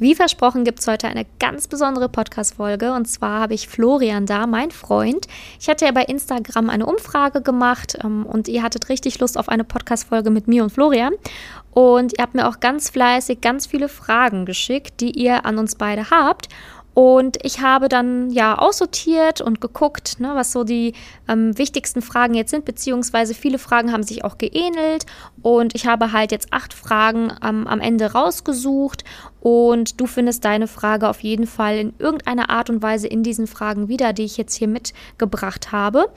Wie versprochen gibt es heute eine ganz besondere Podcast-Folge und zwar habe ich Florian da, mein Freund. Ich hatte ja bei Instagram eine Umfrage gemacht ähm, und ihr hattet richtig Lust auf eine Podcast-Folge mit mir und Florian. Und ihr habt mir auch ganz fleißig ganz viele Fragen geschickt, die ihr an uns beide habt. Und ich habe dann ja aussortiert und geguckt, ne, was so die ähm, wichtigsten Fragen jetzt sind, beziehungsweise viele Fragen haben sich auch geähnelt. Und ich habe halt jetzt acht Fragen ähm, am Ende rausgesucht. Und du findest deine Frage auf jeden Fall in irgendeiner Art und Weise in diesen Fragen wieder, die ich jetzt hier mitgebracht habe.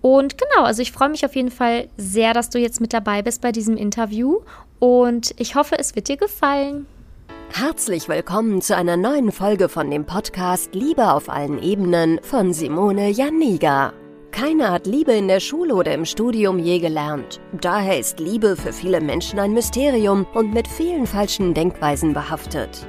Und genau, also ich freue mich auf jeden Fall sehr, dass du jetzt mit dabei bist bei diesem Interview. Und ich hoffe, es wird dir gefallen. Herzlich willkommen zu einer neuen Folge von dem Podcast Liebe auf allen Ebenen von Simone Janiga. Keiner hat Liebe in der Schule oder im Studium je gelernt. Daher ist Liebe für viele Menschen ein Mysterium und mit vielen falschen Denkweisen behaftet.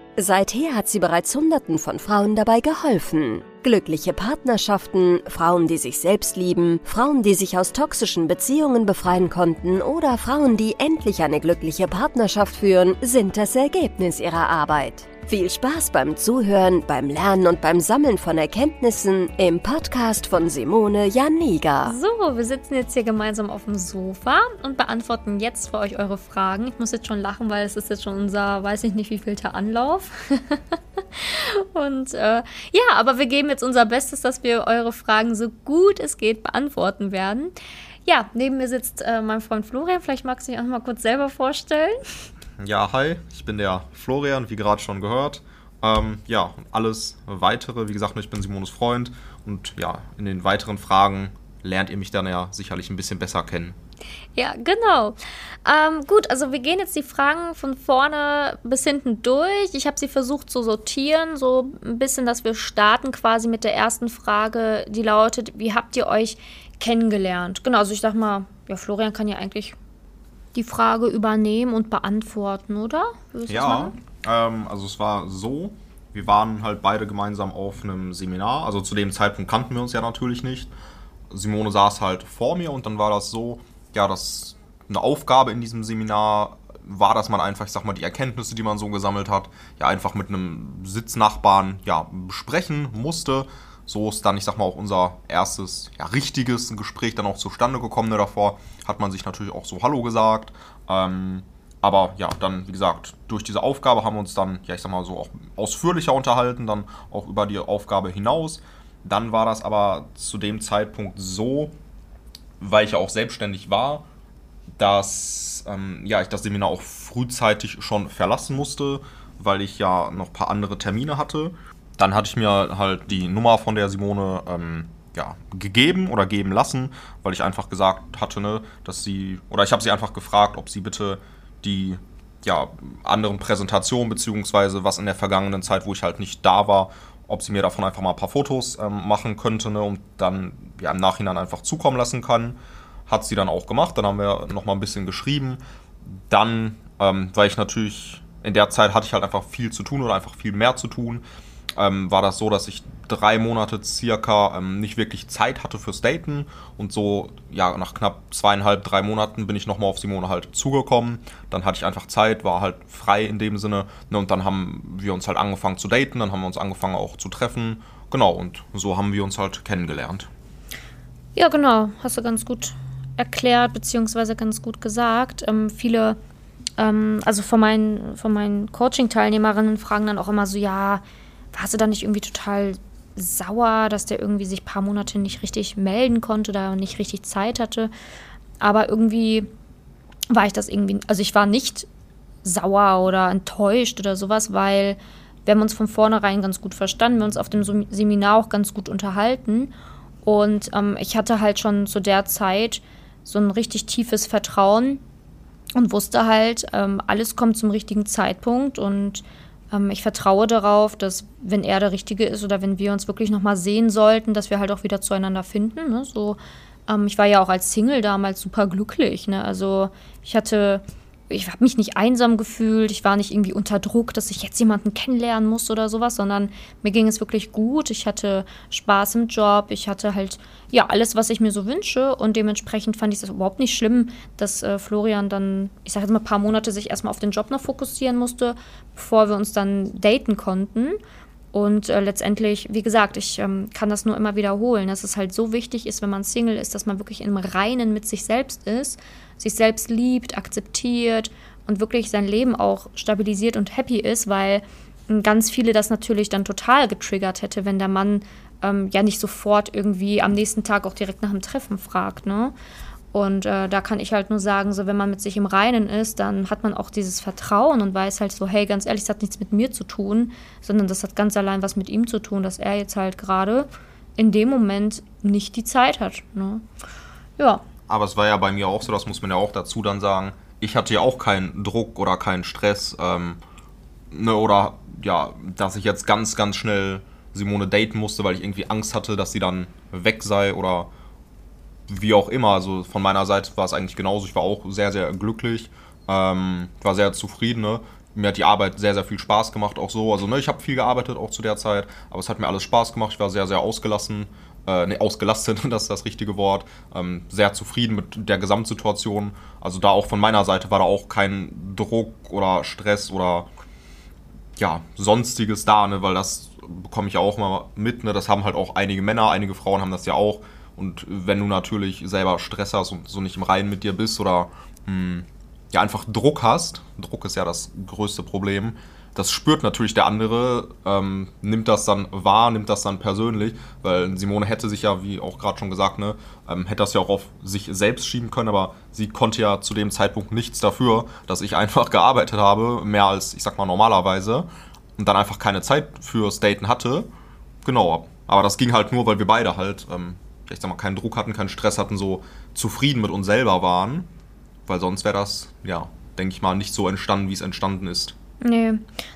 Seither hat sie bereits Hunderten von Frauen dabei geholfen. Glückliche Partnerschaften, Frauen, die sich selbst lieben, Frauen, die sich aus toxischen Beziehungen befreien konnten oder Frauen, die endlich eine glückliche Partnerschaft führen, sind das Ergebnis ihrer Arbeit. Viel Spaß beim Zuhören, beim Lernen und beim Sammeln von Erkenntnissen im Podcast von Simone Janiga. So, wir sitzen jetzt hier gemeinsam auf dem Sofa und beantworten jetzt für euch eure Fragen. Ich muss jetzt schon lachen, weil es ist jetzt schon unser, weiß ich nicht, wie vielter Anlauf. und äh, ja, aber wir geben jetzt unser Bestes, dass wir eure Fragen so gut es geht beantworten werden. Ja, neben mir sitzt äh, mein Freund Florian. Vielleicht magst du dich auch mal kurz selber vorstellen. Ja, hi, ich bin der Florian, wie gerade schon gehört. Ähm, ja, alles weitere, wie gesagt, ich bin Simones Freund und ja, in den weiteren Fragen lernt ihr mich dann ja sicherlich ein bisschen besser kennen. Ja, genau. Ähm, gut, also wir gehen jetzt die Fragen von vorne bis hinten durch. Ich habe sie versucht zu sortieren, so ein bisschen, dass wir starten quasi mit der ersten Frage, die lautet, wie habt ihr euch kennengelernt? Genau, also ich sag mal, ja, Florian kann ja eigentlich die Frage übernehmen und beantworten, oder? Ja, ähm, also es war so, wir waren halt beide gemeinsam auf einem Seminar. Also zu dem Zeitpunkt kannten wir uns ja natürlich nicht. Simone saß halt vor mir und dann war das so, ja, dass eine Aufgabe in diesem Seminar war, dass man einfach, ich sag mal, die Erkenntnisse, die man so gesammelt hat, ja einfach mit einem Sitznachbarn ja besprechen musste so ist dann, ich sag mal, auch unser erstes ja, richtiges Gespräch dann auch zustande gekommen. Ne, davor hat man sich natürlich auch so Hallo gesagt. Ähm, aber ja, dann, wie gesagt, durch diese Aufgabe haben wir uns dann, ja, ich sag mal so auch ausführlicher unterhalten, dann auch über die Aufgabe hinaus. Dann war das aber zu dem Zeitpunkt so, weil ich ja auch selbstständig war, dass ähm, ja, ich das Seminar auch frühzeitig schon verlassen musste, weil ich ja noch ein paar andere Termine hatte dann hatte ich mir halt die Nummer von der Simone ähm, ja, gegeben oder geben lassen, weil ich einfach gesagt hatte, ne, dass sie, oder ich habe sie einfach gefragt, ob sie bitte die ja, anderen Präsentationen, beziehungsweise was in der vergangenen Zeit, wo ich halt nicht da war, ob sie mir davon einfach mal ein paar Fotos ähm, machen könnte ne, und dann ja, im Nachhinein einfach zukommen lassen kann. Hat sie dann auch gemacht, dann haben wir nochmal ein bisschen geschrieben. Dann, ähm, weil ich natürlich in der Zeit hatte ich halt einfach viel zu tun oder einfach viel mehr zu tun ähm, war das so, dass ich drei Monate circa ähm, nicht wirklich Zeit hatte fürs Daten und so, ja, nach knapp zweieinhalb, drei Monaten bin ich nochmal auf Simone halt zugekommen. Dann hatte ich einfach Zeit, war halt frei in dem Sinne ne, und dann haben wir uns halt angefangen zu daten, dann haben wir uns angefangen auch zu treffen. Genau, und so haben wir uns halt kennengelernt. Ja, genau, hast du ganz gut erklärt, beziehungsweise ganz gut gesagt. Ähm, viele, ähm, also von meinen, von meinen Coaching-Teilnehmerinnen fragen dann auch immer so, ja, warst du dann nicht irgendwie total sauer, dass der irgendwie sich ein paar Monate nicht richtig melden konnte oder nicht richtig Zeit hatte. Aber irgendwie war ich das irgendwie, also ich war nicht sauer oder enttäuscht oder sowas, weil wir haben uns von vornherein ganz gut verstanden, wir uns auf dem Seminar auch ganz gut unterhalten. Und ähm, ich hatte halt schon zu der Zeit so ein richtig tiefes Vertrauen und wusste halt, ähm, alles kommt zum richtigen Zeitpunkt und ich vertraue darauf, dass wenn er der Richtige ist oder wenn wir uns wirklich nochmal sehen sollten, dass wir halt auch wieder zueinander finden. Ne? So, ähm, ich war ja auch als Single damals super glücklich. Ne? Also ich hatte ich habe mich nicht einsam gefühlt, ich war nicht irgendwie unter Druck, dass ich jetzt jemanden kennenlernen muss oder sowas, sondern mir ging es wirklich gut. Ich hatte Spaß im Job, ich hatte halt ja alles, was ich mir so wünsche und dementsprechend fand ich es überhaupt nicht schlimm, dass äh, Florian dann, ich sage jetzt mal, ein paar Monate sich erstmal auf den Job noch fokussieren musste, bevor wir uns dann daten konnten. Und äh, letztendlich, wie gesagt, ich ähm, kann das nur immer wiederholen, dass es halt so wichtig ist, wenn man Single ist, dass man wirklich im Reinen mit sich selbst ist, sich selbst liebt, akzeptiert und wirklich sein Leben auch stabilisiert und happy ist, weil ähm, ganz viele das natürlich dann total getriggert hätte, wenn der Mann ähm, ja nicht sofort irgendwie am nächsten Tag auch direkt nach dem Treffen fragt. Ne? Und äh, da kann ich halt nur sagen, so wenn man mit sich im Reinen ist, dann hat man auch dieses Vertrauen und weiß halt so, hey, ganz ehrlich, es hat nichts mit mir zu tun, sondern das hat ganz allein was mit ihm zu tun, dass er jetzt halt gerade in dem Moment nicht die Zeit hat. Ne? Ja. Aber es war ja bei mir auch so, das muss man ja auch dazu dann sagen, ich hatte ja auch keinen Druck oder keinen Stress, ähm, ne, oder ja, dass ich jetzt ganz, ganz schnell Simone daten musste, weil ich irgendwie Angst hatte, dass sie dann weg sei oder wie auch immer. Also von meiner Seite war es eigentlich genauso. Ich war auch sehr, sehr glücklich, ähm, war sehr zufrieden. Ne? Mir hat die Arbeit sehr, sehr viel Spaß gemacht, auch so. Also ne, ich habe viel gearbeitet auch zu der Zeit, aber es hat mir alles Spaß gemacht. Ich war sehr, sehr ausgelassen. Äh, ne, ausgelastet, das ist das richtige Wort. Ähm, sehr zufrieden mit der Gesamtsituation. Also da auch von meiner Seite war da auch kein Druck oder Stress oder ja, sonstiges da, ne, weil das bekomme ich ja auch mal mit, ne, das haben halt auch einige Männer, einige Frauen haben das ja auch und wenn du natürlich selber Stress hast und so nicht im Reinen mit dir bist oder mh, hm, ja einfach Druck hast, Druck ist ja das größte Problem, das spürt natürlich der andere, ähm, nimmt das dann wahr, nimmt das dann persönlich, weil Simone hätte sich ja, wie auch gerade schon gesagt, ne, ähm, hätte das ja auch auf sich selbst schieben können, aber sie konnte ja zu dem Zeitpunkt nichts dafür, dass ich einfach gearbeitet habe, mehr als, ich sag mal, normalerweise und dann einfach keine Zeit fürs Daten hatte. Genau, aber das ging halt nur, weil wir beide halt ähm, ich sag mal, keinen Druck hatten, keinen Stress hatten, so zufrieden mit uns selber waren. Weil sonst wäre das, ja, denke ich mal, nicht so entstanden, wie es entstanden ist. Nee,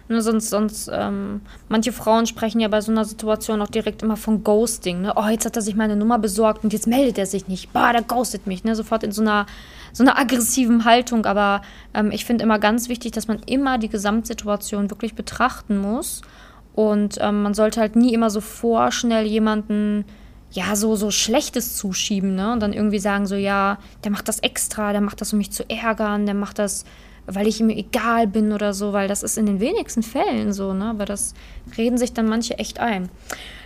nur sonst, sonst, ähm, manche Frauen sprechen ja bei so einer Situation auch direkt immer von Ghosting, ne? Oh, jetzt hat er sich meine Nummer besorgt und jetzt meldet er sich nicht. Bah, der ghostet mich, ne? Sofort in so einer, so einer aggressiven Haltung. Aber ähm, ich finde immer ganz wichtig, dass man immer die Gesamtsituation wirklich betrachten muss. Und ähm, man sollte halt nie immer so vorschnell jemanden ja, so, so Schlechtes zuschieben, ne? Und dann irgendwie sagen so, ja, der macht das extra, der macht das, um mich zu ärgern, der macht das, weil ich ihm egal bin oder so, weil das ist in den wenigsten Fällen so, ne? Aber das reden sich dann manche echt ein.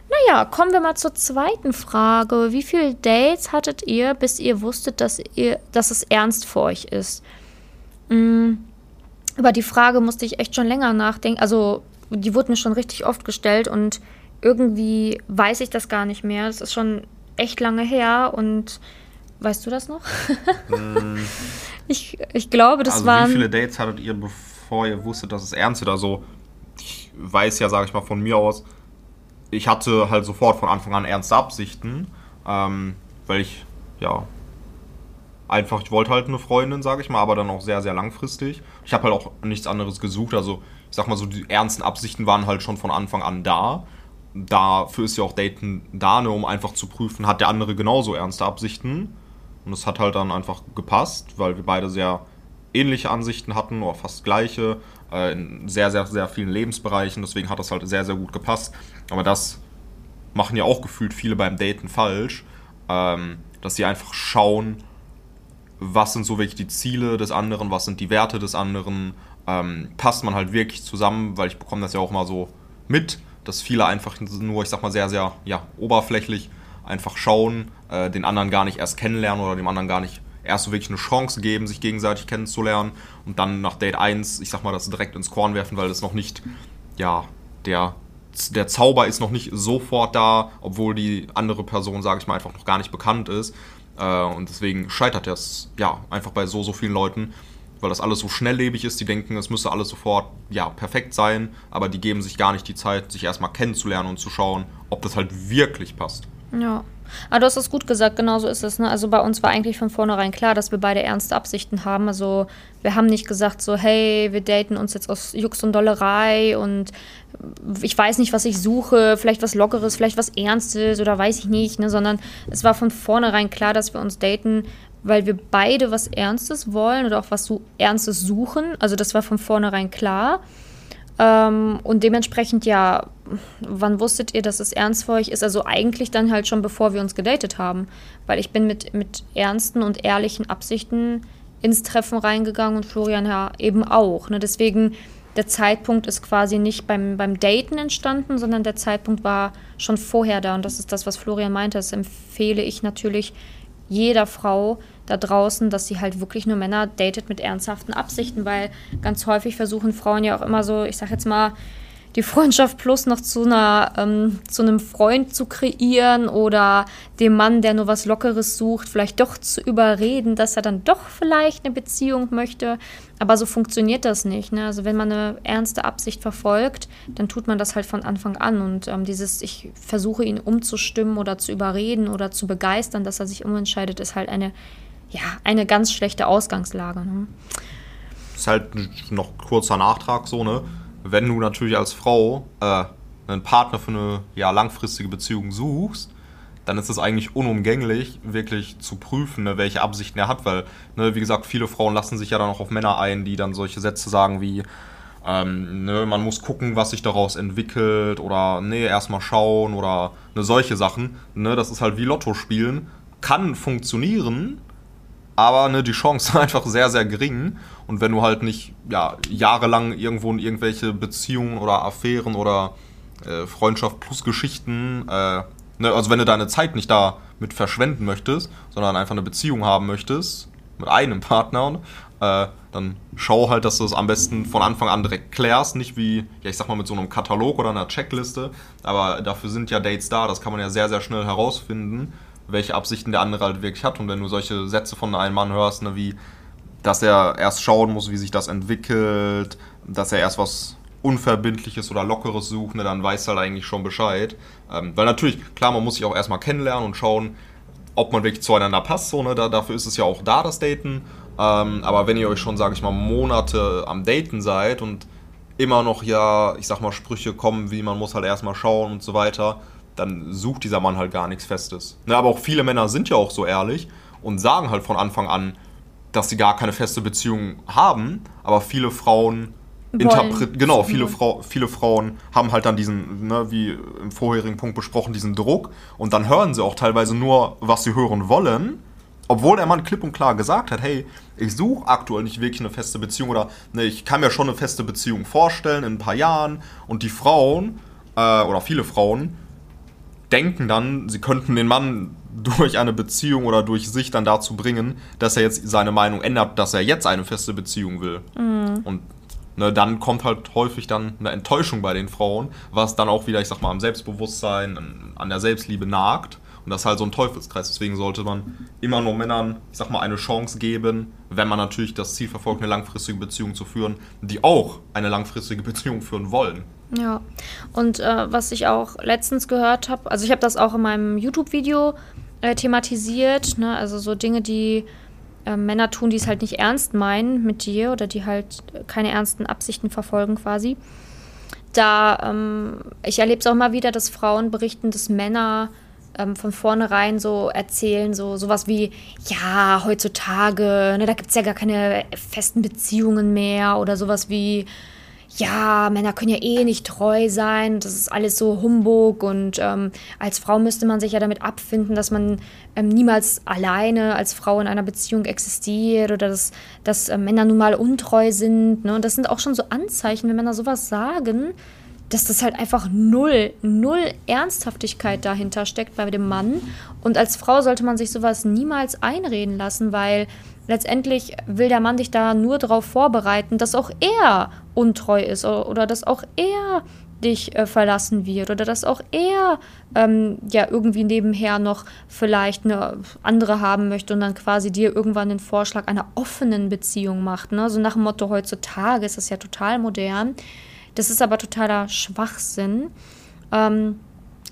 Naja, kommen wir mal zur zweiten Frage. Wie viele Dates hattet ihr, bis ihr wusstet, dass, ihr, dass es ernst für euch ist? Mhm. Über die Frage musste ich echt schon länger nachdenken. Also, die wurde mir schon richtig oft gestellt und irgendwie weiß ich das gar nicht mehr. Das ist schon echt lange her und weißt du das noch? mm. ich, ich glaube, das also waren. Wie viele Dates hattet ihr, bevor ihr wusstet, dass es ernst wird? Also, ich weiß ja, sage ich mal von mir aus, ich hatte halt sofort von Anfang an ernste Absichten, ähm, weil ich, ja, einfach, ich wollte halt eine Freundin, sage ich mal, aber dann auch sehr, sehr langfristig. Ich habe halt auch nichts anderes gesucht, also ich sag mal so, die ernsten Absichten waren halt schon von Anfang an da dafür ist ja auch Daten da, ne, um einfach zu prüfen, hat der andere genauso ernste Absichten. Und es hat halt dann einfach gepasst, weil wir beide sehr ähnliche Ansichten hatten oder fast gleiche äh, in sehr, sehr, sehr vielen Lebensbereichen. Deswegen hat das halt sehr, sehr gut gepasst. Aber das machen ja auch gefühlt viele beim Daten falsch, ähm, dass sie einfach schauen, was sind so wirklich die Ziele des anderen, was sind die Werte des anderen, ähm, passt man halt wirklich zusammen, weil ich bekomme das ja auch mal so mit dass viele einfach nur, ich sag mal, sehr, sehr ja, oberflächlich einfach schauen, äh, den anderen gar nicht erst kennenlernen oder dem anderen gar nicht erst so wirklich eine Chance geben, sich gegenseitig kennenzulernen und dann nach Date 1, ich sag mal, das direkt ins Korn werfen, weil das noch nicht, ja, der, der Zauber ist noch nicht sofort da, obwohl die andere Person, sage ich mal, einfach noch gar nicht bekannt ist. Äh, und deswegen scheitert das, ja, einfach bei so, so vielen Leuten weil das alles so schnelllebig ist. Die denken, es müsse alles sofort ja, perfekt sein, aber die geben sich gar nicht die Zeit, sich erstmal kennenzulernen und zu schauen, ob das halt wirklich passt. Ja. Aber du hast es gut gesagt, genau so ist es. Ne? Also bei uns war eigentlich von vornherein klar, dass wir beide ernste Absichten haben. Also wir haben nicht gesagt so, hey, wir daten uns jetzt aus Jux und Dollerei und ich weiß nicht, was ich suche, vielleicht was Lockeres, vielleicht was Ernstes oder weiß ich nicht, ne? sondern es war von vornherein klar, dass wir uns daten, weil wir beide was Ernstes wollen oder auch was so Ernstes suchen. Also das war von vornherein klar. Ähm, und dementsprechend, ja, wann wusstet ihr, dass es ernst für euch ist? Also eigentlich dann halt schon bevor wir uns gedatet haben. Weil ich bin mit, mit ernsten und ehrlichen Absichten ins Treffen reingegangen und Florian ja eben auch. Ne? Deswegen, der Zeitpunkt ist quasi nicht beim, beim Daten entstanden, sondern der Zeitpunkt war schon vorher da. Und das ist das, was Florian meinte. Das empfehle ich natürlich jeder Frau da draußen, dass sie halt wirklich nur Männer datet mit ernsthaften Absichten, weil ganz häufig versuchen Frauen ja auch immer so, ich sag jetzt mal, die Freundschaft plus noch zu einer ähm, zu einem Freund zu kreieren oder dem Mann, der nur was Lockeres sucht, vielleicht doch zu überreden, dass er dann doch vielleicht eine Beziehung möchte. Aber so funktioniert das nicht. Ne? Also wenn man eine ernste Absicht verfolgt, dann tut man das halt von Anfang an. Und ähm, dieses, ich versuche ihn umzustimmen oder zu überreden oder zu begeistern, dass er sich umentscheidet, ist halt eine, ja, eine ganz schlechte Ausgangslage. Ne? Ist halt noch kurzer Nachtrag so, ne? wenn du natürlich als Frau äh, einen Partner für eine ja, langfristige Beziehung suchst, dann ist es eigentlich unumgänglich, wirklich zu prüfen, ne, welche Absichten er hat, weil, ne, wie gesagt, viele Frauen lassen sich ja dann auch auf Männer ein, die dann solche Sätze sagen wie, ähm, ne, man muss gucken, was sich daraus entwickelt oder nee, erstmal schauen oder ne, solche Sachen. Ne, das ist halt wie Lotto spielen. Kann funktionieren, aber ne, die Chance ist einfach sehr, sehr gering. Und wenn du halt nicht ja, jahrelang irgendwo in irgendwelche Beziehungen oder Affären oder äh, Freundschaft plus Geschichten, äh, ne, also wenn du deine Zeit nicht damit verschwenden möchtest, sondern einfach eine Beziehung haben möchtest mit einem Partner, äh, dann schau halt, dass du es am besten von Anfang an direkt klärst, nicht wie, ja, ich sag mal, mit so einem Katalog oder einer Checkliste. Aber dafür sind ja Dates da, das kann man ja sehr, sehr schnell herausfinden welche Absichten der andere halt wirklich hat. Und wenn du solche Sätze von einem Mann hörst, ne, wie, dass er erst schauen muss, wie sich das entwickelt, dass er erst was Unverbindliches oder Lockeres sucht, ne, dann weiß er halt eigentlich schon Bescheid. Ähm, weil natürlich, klar, man muss sich auch erstmal kennenlernen und schauen, ob man wirklich zueinander passt. So, ne? da, dafür ist es ja auch da, das Daten. Ähm, aber wenn ihr euch schon, sage ich mal, Monate am Daten seid und immer noch ja, ich sag mal, Sprüche kommen, wie man muss halt erstmal schauen und so weiter, dann sucht dieser Mann halt gar nichts Festes. Ne, aber auch viele Männer sind ja auch so ehrlich und sagen halt von Anfang an, dass sie gar keine feste Beziehung haben, aber viele Frauen interpretieren, genau, viele, Frau, viele Frauen haben halt dann diesen, ne, wie im vorherigen Punkt besprochen, diesen Druck und dann hören sie auch teilweise nur, was sie hören wollen, obwohl der Mann klipp und klar gesagt hat, hey, ich suche aktuell nicht wirklich eine feste Beziehung oder ne, ich kann mir schon eine feste Beziehung vorstellen in ein paar Jahren und die Frauen äh, oder viele Frauen denken dann, sie könnten den Mann durch eine Beziehung oder durch sich dann dazu bringen, dass er jetzt seine Meinung ändert, dass er jetzt eine feste Beziehung will. Mhm. Und ne, dann kommt halt häufig dann eine Enttäuschung bei den Frauen, was dann auch wieder, ich sag mal, am Selbstbewusstsein, an der Selbstliebe nagt. Und das ist halt so ein Teufelskreis. Deswegen sollte man immer nur Männern, ich sag mal, eine Chance geben, wenn man natürlich das Ziel verfolgt, eine langfristige Beziehung zu führen, die auch eine langfristige Beziehung führen wollen. Ja, und äh, was ich auch letztens gehört habe, also ich habe das auch in meinem YouTube-Video äh, thematisiert, ne? also so Dinge, die äh, Männer tun, die es halt nicht ernst meinen mit dir oder die halt keine ernsten Absichten verfolgen quasi. Da, ähm, ich erlebe es auch mal wieder, dass Frauen berichten, dass Männer ähm, von vornherein so erzählen, so sowas wie, ja, heutzutage, ne, da gibt es ja gar keine festen Beziehungen mehr oder sowas wie, ja, Männer können ja eh nicht treu sein, das ist alles so Humbug und ähm, als Frau müsste man sich ja damit abfinden, dass man ähm, niemals alleine als Frau in einer Beziehung existiert oder dass, dass äh, Männer nun mal untreu sind. Ne? Und das sind auch schon so Anzeichen, wenn Männer sowas sagen, dass das halt einfach null, null Ernsthaftigkeit dahinter steckt bei dem Mann. Und als Frau sollte man sich sowas niemals einreden lassen, weil letztendlich will der Mann dich da nur darauf vorbereiten, dass auch er untreu ist oder dass auch er dich äh, verlassen wird oder dass auch er ähm, ja irgendwie nebenher noch vielleicht eine andere haben möchte und dann quasi dir irgendwann den Vorschlag einer offenen Beziehung macht. Ne? So nach dem Motto, heutzutage ist das ja total modern. Das ist aber totaler Schwachsinn. Ähm,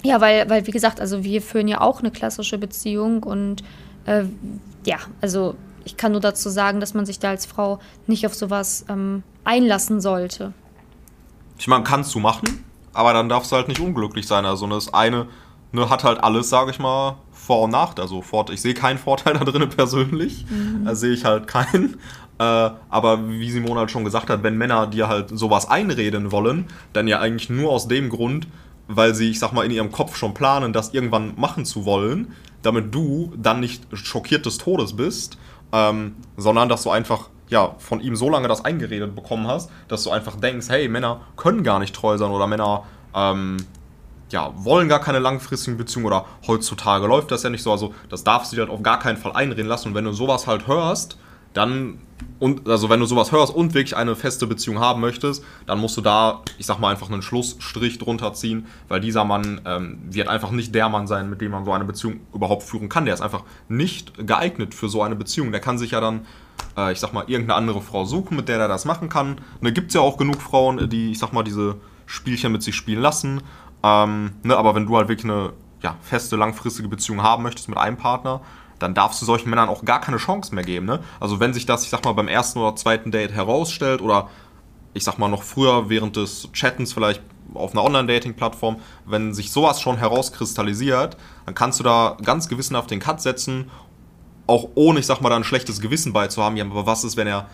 ja, weil, weil, wie gesagt, also wir führen ja auch eine klassische Beziehung und äh, ja, also ich kann nur dazu sagen, dass man sich da als Frau nicht auf sowas ähm, einlassen sollte. Ich meine, kannst du machen, aber dann darfst du halt nicht unglücklich sein. Also das eine ne, hat halt alles, sage ich mal, Vor- und Nachteile. Also ich sehe keinen Vorteil da drin persönlich. Mhm. Da sehe ich halt keinen. Äh, aber wie Simone halt schon gesagt hat, wenn Männer dir halt sowas einreden wollen, dann ja eigentlich nur aus dem Grund, weil sie, ich sag mal, in ihrem Kopf schon planen, das irgendwann machen zu wollen, damit du dann nicht schockiert des Todes bist, ähm, sondern dass du einfach ja, von ihm so lange das eingeredet bekommen hast, dass du einfach denkst, hey, Männer können gar nicht treu sein oder Männer ähm, ja, wollen gar keine langfristigen Beziehungen oder heutzutage läuft das ja nicht so. Also das darfst du dir halt auf gar keinen Fall einreden lassen. Und wenn du sowas halt hörst, dann, und, also wenn du sowas hörst und wirklich eine feste Beziehung haben möchtest, dann musst du da, ich sag mal, einfach einen Schlussstrich drunter ziehen, weil dieser Mann ähm, wird einfach nicht der Mann sein, mit dem man so eine Beziehung überhaupt führen kann. Der ist einfach nicht geeignet für so eine Beziehung. Der kann sich ja dann, äh, ich sag mal, irgendeine andere Frau suchen, mit der er das machen kann. Ne, gibt es ja auch genug Frauen, die, ich sag mal, diese Spielchen mit sich spielen lassen. Ähm, ne, aber wenn du halt wirklich eine ja, feste, langfristige Beziehung haben möchtest mit einem Partner, dann darfst du solchen Männern auch gar keine Chance mehr geben. Ne? Also wenn sich das, ich sag mal, beim ersten oder zweiten Date herausstellt oder ich sag mal noch früher während des Chattens vielleicht auf einer Online-Dating-Plattform, wenn sich sowas schon herauskristallisiert, dann kannst du da ganz gewissenhaft den Cut setzen, auch ohne, ich sag mal, da ein schlechtes Gewissen beizuhaben. Ja, aber was ist, wenn er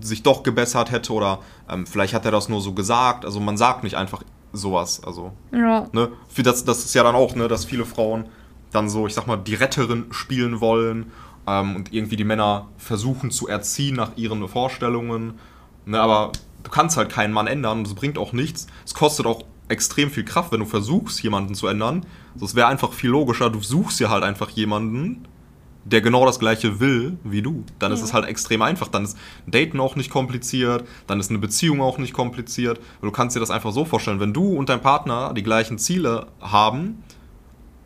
sich doch gebessert hätte oder ähm, vielleicht hat er das nur so gesagt. Also man sagt nicht einfach sowas. Also, ja. ne, für das, das ist ja dann auch, ne, dass viele Frauen dann so, ich sag mal, die Retterin spielen wollen ähm, und irgendwie die Männer versuchen zu erziehen nach ihren Vorstellungen. Ne, aber du kannst halt keinen Mann ändern und es bringt auch nichts. Es kostet auch extrem viel Kraft, wenn du versuchst, jemanden zu ändern. Also es wäre einfach viel logischer, du suchst ja halt einfach jemanden, der genau das gleiche will wie du. Dann ja. ist es halt extrem einfach. Dann ist Daten auch nicht kompliziert, dann ist eine Beziehung auch nicht kompliziert. Du kannst dir das einfach so vorstellen, wenn du und dein Partner die gleichen Ziele haben,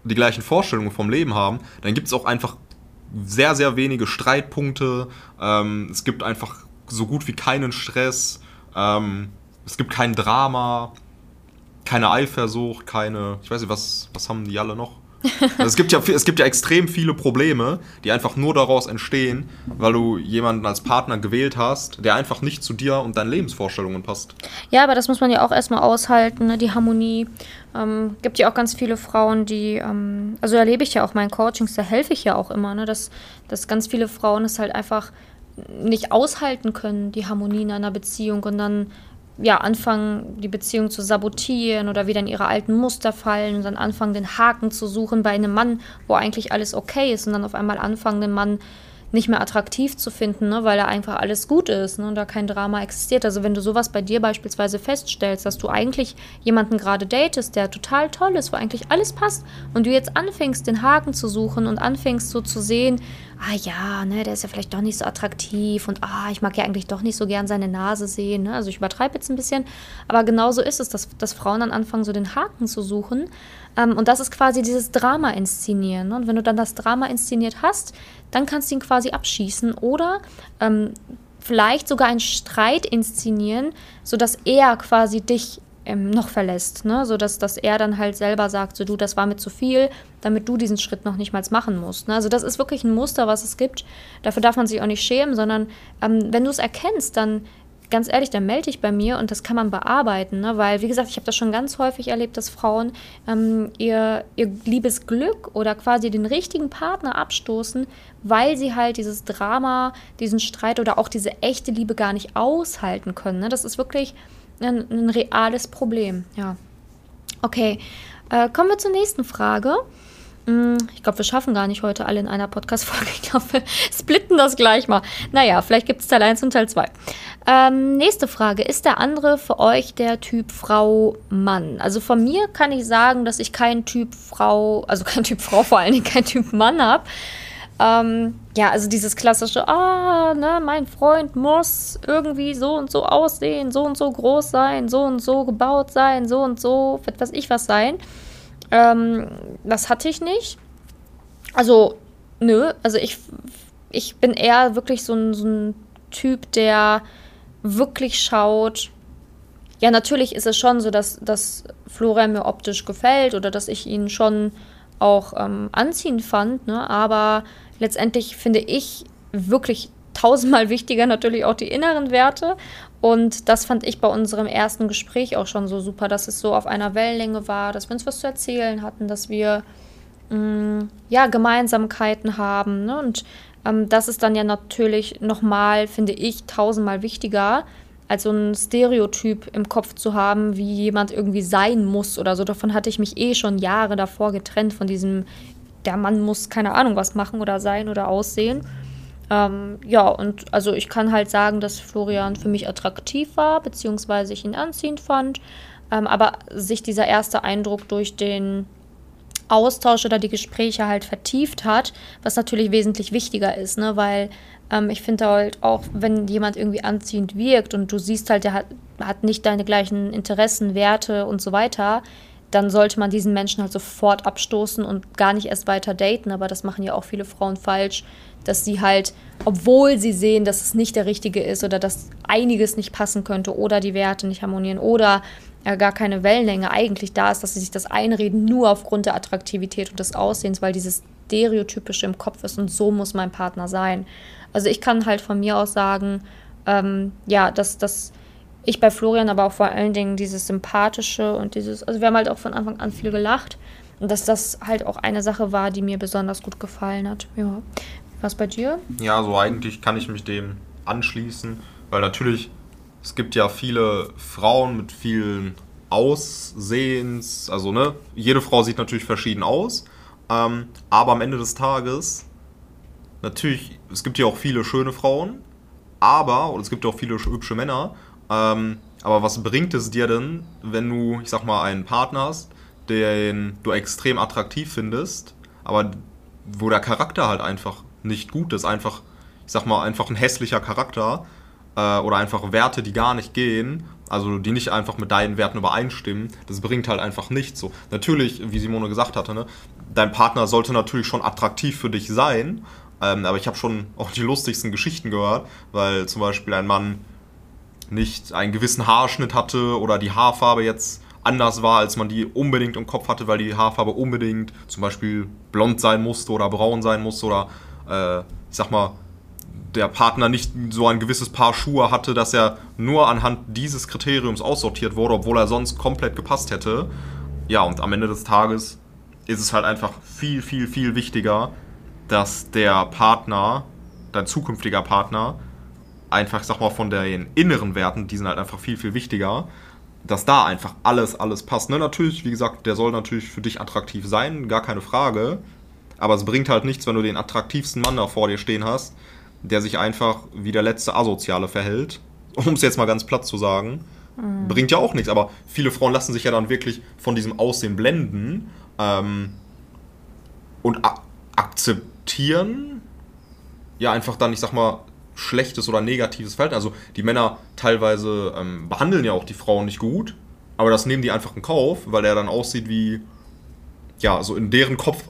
die gleichen Vorstellungen vom Leben haben, dann gibt es auch einfach sehr, sehr wenige Streitpunkte. Ähm, es gibt einfach so gut wie keinen Stress. Ähm, es gibt kein Drama, keine Eifersucht, keine. Ich weiß nicht, was, was haben die alle noch? Also es, gibt ja, es gibt ja extrem viele Probleme, die einfach nur daraus entstehen, weil du jemanden als Partner gewählt hast, der einfach nicht zu dir und deinen Lebensvorstellungen passt. Ja, aber das muss man ja auch erstmal aushalten, ne? die Harmonie. Ähm, gibt ja auch ganz viele Frauen, die, ähm, also erlebe ich ja auch meinen Coachings, da helfe ich ja auch immer, ne? dass, dass ganz viele Frauen es halt einfach nicht aushalten können, die Harmonie in einer Beziehung und dann ja, anfangen, die Beziehung zu sabotieren oder wieder in ihre alten Muster fallen und dann anfangen, den Haken zu suchen bei einem Mann, wo eigentlich alles okay ist und dann auf einmal anfangen, den Mann nicht mehr attraktiv zu finden, ne, weil da einfach alles gut ist ne, und da kein Drama existiert. Also wenn du sowas bei dir beispielsweise feststellst, dass du eigentlich jemanden gerade datest, der total toll ist, wo eigentlich alles passt und du jetzt anfängst, den Haken zu suchen und anfängst so zu sehen, ah ja, ne, der ist ja vielleicht doch nicht so attraktiv und ah, ich mag ja eigentlich doch nicht so gern seine Nase sehen. Ne? Also ich übertreibe jetzt ein bisschen, aber genau so ist es, dass, dass Frauen dann anfangen, so den Haken zu suchen. Ähm, und das ist quasi dieses Drama inszenieren. Ne? Und wenn du dann das Drama inszeniert hast, dann kannst du ihn quasi abschießen oder ähm, vielleicht sogar einen Streit inszenieren, sodass er quasi dich ähm, noch verlässt, ne? so dass, dass er dann halt selber sagt, so du, das war mir zu viel, damit du diesen Schritt noch nicht mal machen musst. Ne? Also das ist wirklich ein Muster, was es gibt. Dafür darf man sich auch nicht schämen, sondern ähm, wenn du es erkennst, dann ganz ehrlich, dann melde dich bei mir und das kann man bearbeiten, ne? weil, wie gesagt, ich habe das schon ganz häufig erlebt, dass Frauen ähm, ihr, ihr Liebesglück oder quasi den richtigen Partner abstoßen, weil sie halt dieses Drama, diesen Streit oder auch diese echte Liebe gar nicht aushalten können. Ne? Das ist wirklich ein, ein reales Problem, ja. Okay, äh, kommen wir zur nächsten Frage. Hm, ich glaube, wir schaffen gar nicht heute alle in einer Podcast-Folge. Ich glaube, wir splitten das gleich mal. Naja, vielleicht gibt es Teil 1 und Teil 2. Ähm, nächste Frage. Ist der andere für euch der Typ Frau-Mann? Also von mir kann ich sagen, dass ich keinen Typ Frau, also kein Typ Frau, vor allen Dingen kein Typ Mann habe. Ähm, ja, also dieses klassische, ah, ne, mein Freund muss irgendwie so und so aussehen, so und so groß sein, so und so gebaut sein, so und so, was ich was sein. Ähm, das hatte ich nicht. Also, nö, also ich, ich bin eher wirklich so ein, so ein Typ, der wirklich schaut. Ja, natürlich ist es schon so, dass, dass Florian mir optisch gefällt oder dass ich ihn schon auch ähm, anziehend fand, ne? aber letztendlich finde ich wirklich tausendmal wichtiger natürlich auch die inneren Werte. Und das fand ich bei unserem ersten Gespräch auch schon so super, dass es so auf einer Wellenlänge war, dass wir uns was zu erzählen hatten, dass wir mh, mm, ja Gemeinsamkeiten haben. Ne? Und ähm, das ist dann ja natürlich nochmal, finde ich, tausendmal wichtiger, als so ein Stereotyp im Kopf zu haben, wie jemand irgendwie sein muss oder so. Davon hatte ich mich eh schon Jahre davor getrennt, von diesem, der Mann muss keine Ahnung was machen oder sein oder aussehen. Ähm, ja, und also ich kann halt sagen, dass Florian für mich attraktiv war, beziehungsweise ich ihn anziehend fand. Ähm, aber sich dieser erste Eindruck durch den Austausch oder die Gespräche halt vertieft hat, was natürlich wesentlich wichtiger ist, ne? weil ähm, ich finde halt auch, wenn jemand irgendwie anziehend wirkt und du siehst halt, der hat, hat nicht deine gleichen Interessen, Werte und so weiter, dann sollte man diesen Menschen halt sofort abstoßen und gar nicht erst weiter daten. Aber das machen ja auch viele Frauen falsch, dass sie halt, obwohl sie sehen, dass es nicht der Richtige ist oder dass einiges nicht passen könnte oder die Werte nicht harmonieren oder ja gar keine Wellenlänge eigentlich da ist, dass sie sich das einreden, nur aufgrund der Attraktivität und des Aussehens, weil dieses Stereotypische im Kopf ist und so muss mein Partner sein. Also ich kann halt von mir aus sagen, ähm, ja, dass, dass ich bei Florian aber auch vor allen Dingen dieses Sympathische und dieses, also wir haben halt auch von Anfang an viel gelacht und dass das halt auch eine Sache war, die mir besonders gut gefallen hat. Ja. Was bei dir? Ja, so eigentlich kann ich mich dem anschließen, weil natürlich es gibt ja viele Frauen mit vielen Aussehens, also ne, jede Frau sieht natürlich verschieden aus, ähm, aber am Ende des Tages, natürlich, es gibt ja auch viele schöne Frauen, aber, und es gibt auch viele hübsche Männer, ähm, aber was bringt es dir denn, wenn du, ich sag mal, einen Partner hast, den du extrem attraktiv findest, aber wo der Charakter halt einfach nicht gut ist, einfach, ich sag mal, einfach ein hässlicher Charakter, äh, oder einfach Werte, die gar nicht gehen, also die nicht einfach mit deinen Werten übereinstimmen, das bringt halt einfach nichts so. Natürlich, wie Simone gesagt hatte, ne, dein Partner sollte natürlich schon attraktiv für dich sein, ähm, aber ich habe schon auch die lustigsten Geschichten gehört, weil zum Beispiel ein Mann nicht einen gewissen Haarschnitt hatte oder die Haarfarbe jetzt anders war, als man die unbedingt im Kopf hatte, weil die Haarfarbe unbedingt zum Beispiel blond sein musste oder braun sein musste oder äh, ich sag mal der Partner nicht so ein gewisses Paar Schuhe hatte, dass er nur anhand dieses Kriteriums aussortiert wurde, obwohl er sonst komplett gepasst hätte. Ja, und am Ende des Tages ist es halt einfach viel, viel, viel wichtiger, dass der Partner, dein zukünftiger Partner, einfach, sag mal, von den inneren Werten, die sind halt einfach viel, viel wichtiger, dass da einfach alles, alles passt. Ne, natürlich, wie gesagt, der soll natürlich für dich attraktiv sein, gar keine Frage. Aber es bringt halt nichts, wenn du den attraktivsten Mann da vor dir stehen hast, der sich einfach wie der letzte Asoziale verhält, um es jetzt mal ganz platt zu sagen, mhm. bringt ja auch nichts. Aber viele Frauen lassen sich ja dann wirklich von diesem Aussehen blenden ähm, und akzeptieren ja einfach dann, ich sag mal, schlechtes oder negatives Verhalten. Also die Männer teilweise ähm, behandeln ja auch die Frauen nicht gut, aber das nehmen die einfach in Kauf, weil er dann aussieht wie, ja, so in deren Kopf